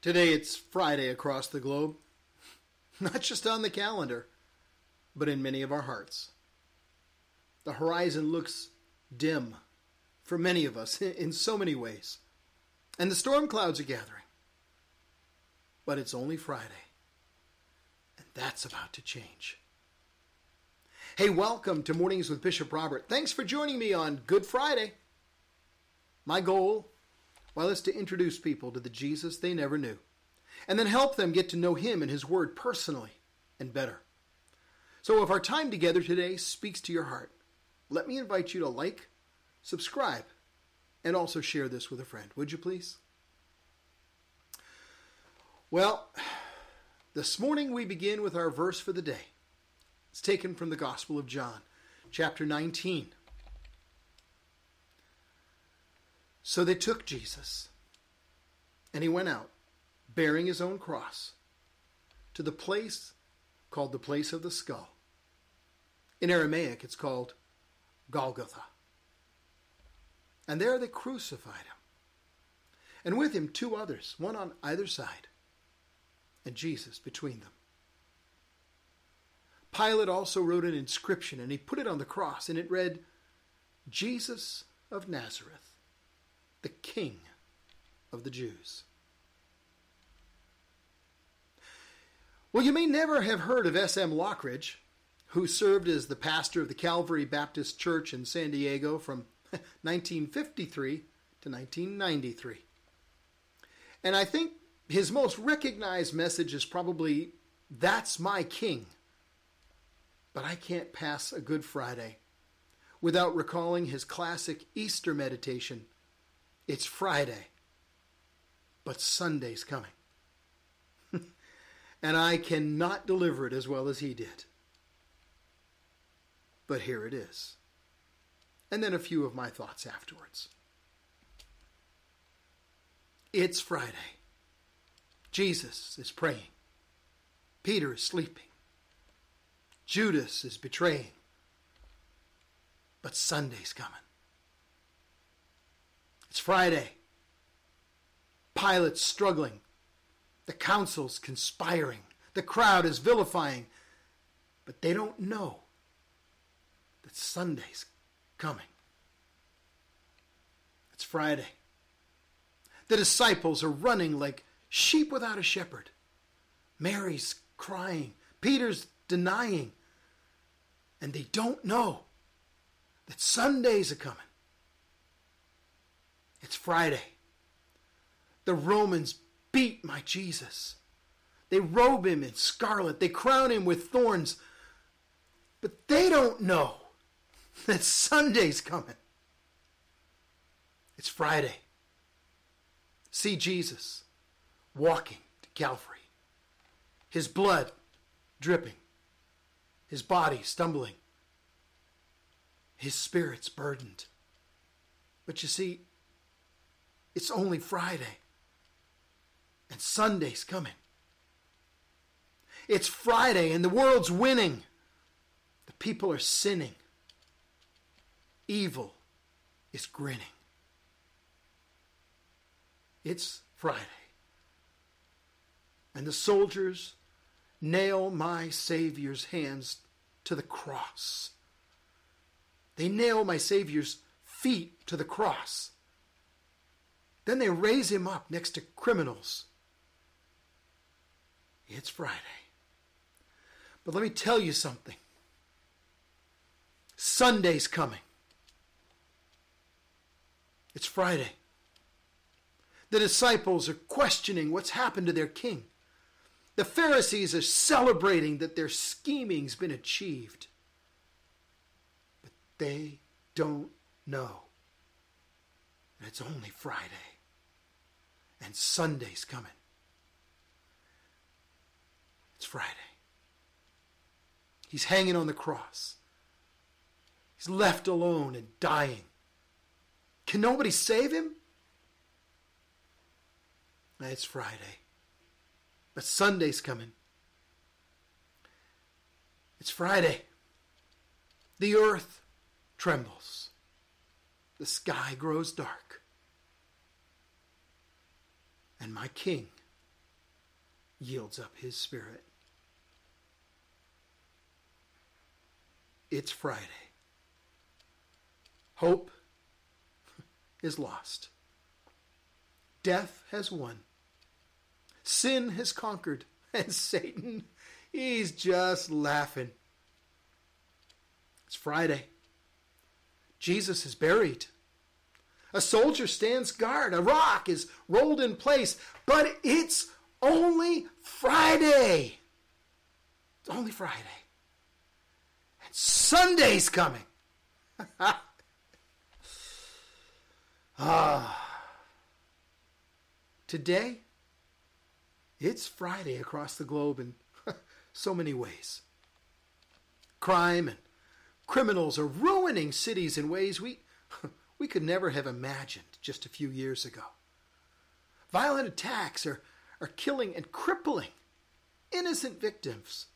Today it's Friday across the globe, not just on the calendar, but in many of our hearts. The horizon looks dim for many of us in so many ways, and the storm clouds are gathering. But it's only Friday, and that's about to change. Hey, welcome to Mornings with Bishop Robert. Thanks for joining me on Good Friday. My goal well, it's to introduce people to the Jesus they never knew, and then help them get to know Him and His Word personally and better. So, if our time together today speaks to your heart, let me invite you to like, subscribe, and also share this with a friend. Would you please? Well, this morning we begin with our verse for the day. It's taken from the Gospel of John, chapter 19. So they took Jesus, and he went out, bearing his own cross, to the place called the place of the skull. In Aramaic, it's called Golgotha. And there they crucified him. And with him, two others, one on either side, and Jesus between them. Pilate also wrote an inscription, and he put it on the cross, and it read, Jesus of Nazareth the King of the Jews. Well, you may never have heard of S.M. Lockridge, who served as the pastor of the Calvary Baptist Church in San Diego from 1953 to 1993. And I think his most recognized message is probably That's my King. But I can't pass a Good Friday without recalling his classic Easter meditation it's Friday, but Sunday's coming. and I cannot deliver it as well as he did. But here it is. And then a few of my thoughts afterwards. It's Friday. Jesus is praying. Peter is sleeping. Judas is betraying. But Sunday's coming. It's Friday. Pilate's struggling. The council's conspiring. The crowd is vilifying. But they don't know that Sunday's coming. It's Friday. The disciples are running like sheep without a shepherd. Mary's crying. Peter's denying. And they don't know that Sundays are coming. It's Friday. The Romans beat my Jesus. They robe him in scarlet, they crown him with thorns. But they don't know that Sunday's coming. It's Friday. See Jesus walking to Calvary, his blood dripping, his body stumbling, his spirit's burdened. But you see, it's only Friday. And Sunday's coming. It's Friday and the world's winning. The people are sinning. Evil is grinning. It's Friday. And the soldiers nail my Savior's hands to the cross. They nail my Savior's feet to the cross. Then they raise him up next to criminals. It's Friday. But let me tell you something Sunday's coming. It's Friday. The disciples are questioning what's happened to their king. The Pharisees are celebrating that their scheming's been achieved. But they don't know And it's only Friday. And Sunday's coming. It's Friday. He's hanging on the cross. He's left alone and dying. Can nobody save him? It's Friday. But Sunday's coming. It's Friday. The earth trembles. The sky grows dark. And my king yields up his spirit. It's Friday. Hope is lost. Death has won. Sin has conquered. And Satan, he's just laughing. It's Friday. Jesus is buried. A soldier stands guard. A rock is rolled in place. But it's only Friday. It's only Friday. And Sunday's coming. ah. Today, it's Friday across the globe in so many ways. Crime and criminals are ruining cities in ways we, we could never have imagined just a few years ago. Violent attacks are, are killing and crippling innocent victims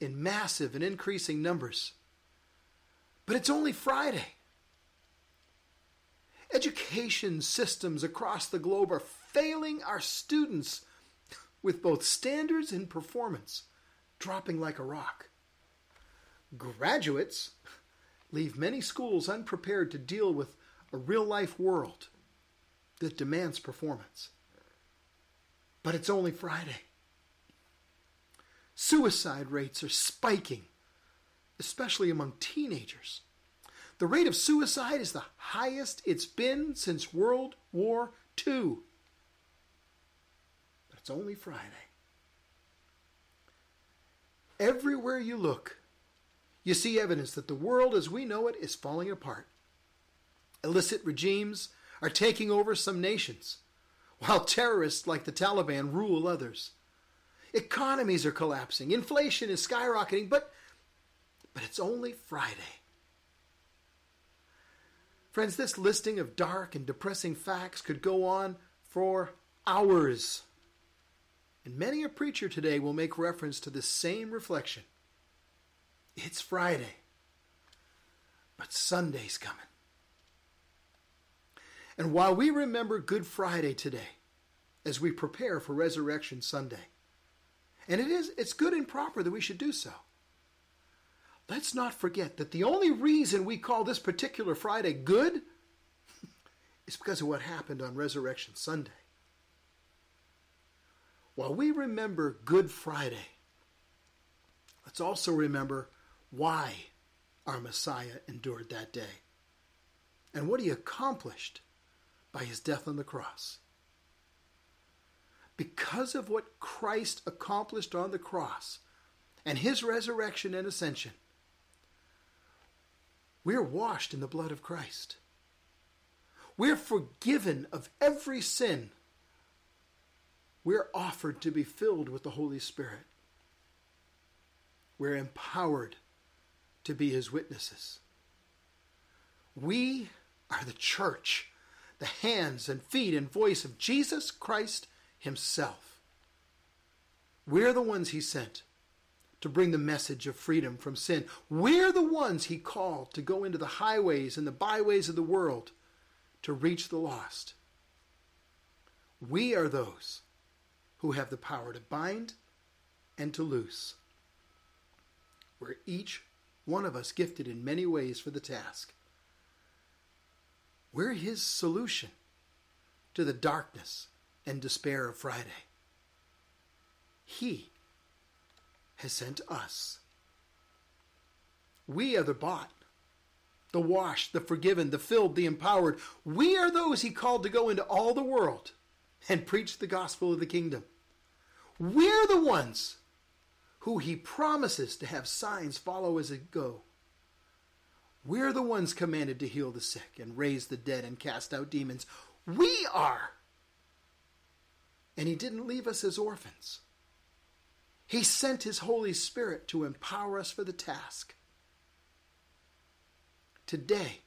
in massive and increasing numbers. But it's only Friday. Education systems across the globe are failing our students with both standards and performance dropping like a rock. Graduates leave many schools unprepared to deal with a real life world that demands performance. But it's only Friday. Suicide rates are spiking, especially among teenagers. The rate of suicide is the highest it's been since World War II. But it's only Friday. Everywhere you look, you see evidence that the world as we know it is falling apart. Illicit regimes are taking over some nations, while terrorists like the Taliban rule others. Economies are collapsing, inflation is skyrocketing, but, but it's only Friday. Friends, this listing of dark and depressing facts could go on for hours. And many a preacher today will make reference to the same reflection. It's Friday, but Sunday's coming. And while we remember Good Friday today, as we prepare for Resurrection Sunday, and it is it's good and proper that we should do so. Let's not forget that the only reason we call this particular Friday good is because of what happened on Resurrection Sunday. While we remember Good Friday, let's also remember why our Messiah endured that day and what he accomplished by his death on the cross. Because of what Christ accomplished on the cross and his resurrection and ascension, we're washed in the blood of Christ. We're forgiven of every sin. We're offered to be filled with the Holy Spirit. We're empowered to be his witnesses. We are the church, the hands and feet and voice of Jesus Christ himself. We're the ones he sent to bring the message of freedom from sin. We're the ones he called to go into the highways and the byways of the world to reach the lost. We are those who have the power to bind and to loose. We're each one of us gifted in many ways for the task. We're his solution to the darkness and despair of Friday. He has sent us. We are the bought, the washed, the forgiven, the filled, the empowered. We are those he called to go into all the world and preach the gospel of the kingdom. We're the ones who he promises to have signs follow as it go. We're the ones commanded to heal the sick and raise the dead and cast out demons. We are. And He didn't leave us as orphans. He sent His Holy Spirit to empower us for the task. Today,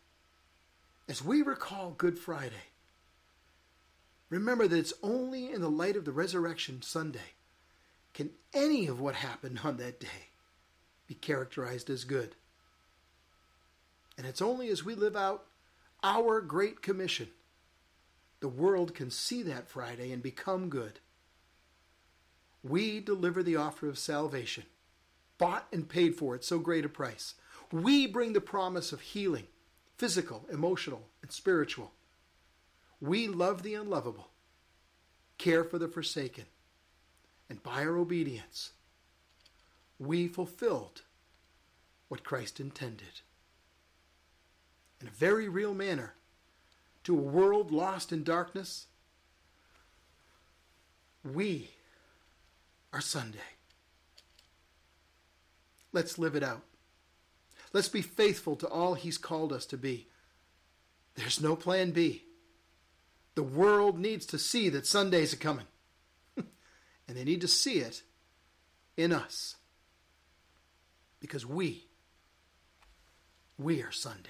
as we recall Good Friday, remember that it's only in the light of the resurrection Sunday can any of what happened on that day be characterized as good. And it's only as we live out our Great Commission the world can see that Friday and become good. We deliver the offer of salvation, bought and paid for at so great a price. We bring the promise of healing, physical, emotional, and spiritual. We love the unlovable, care for the forsaken, and by our obedience, we fulfilled what Christ intended. In a very real manner, to a world lost in darkness, we are Sunday. Let's live it out. Let's be faithful to all He's called us to be. There's no plan B. The world needs to see that Sundays are coming. And they need to see it in us. Because we, we are Sunday.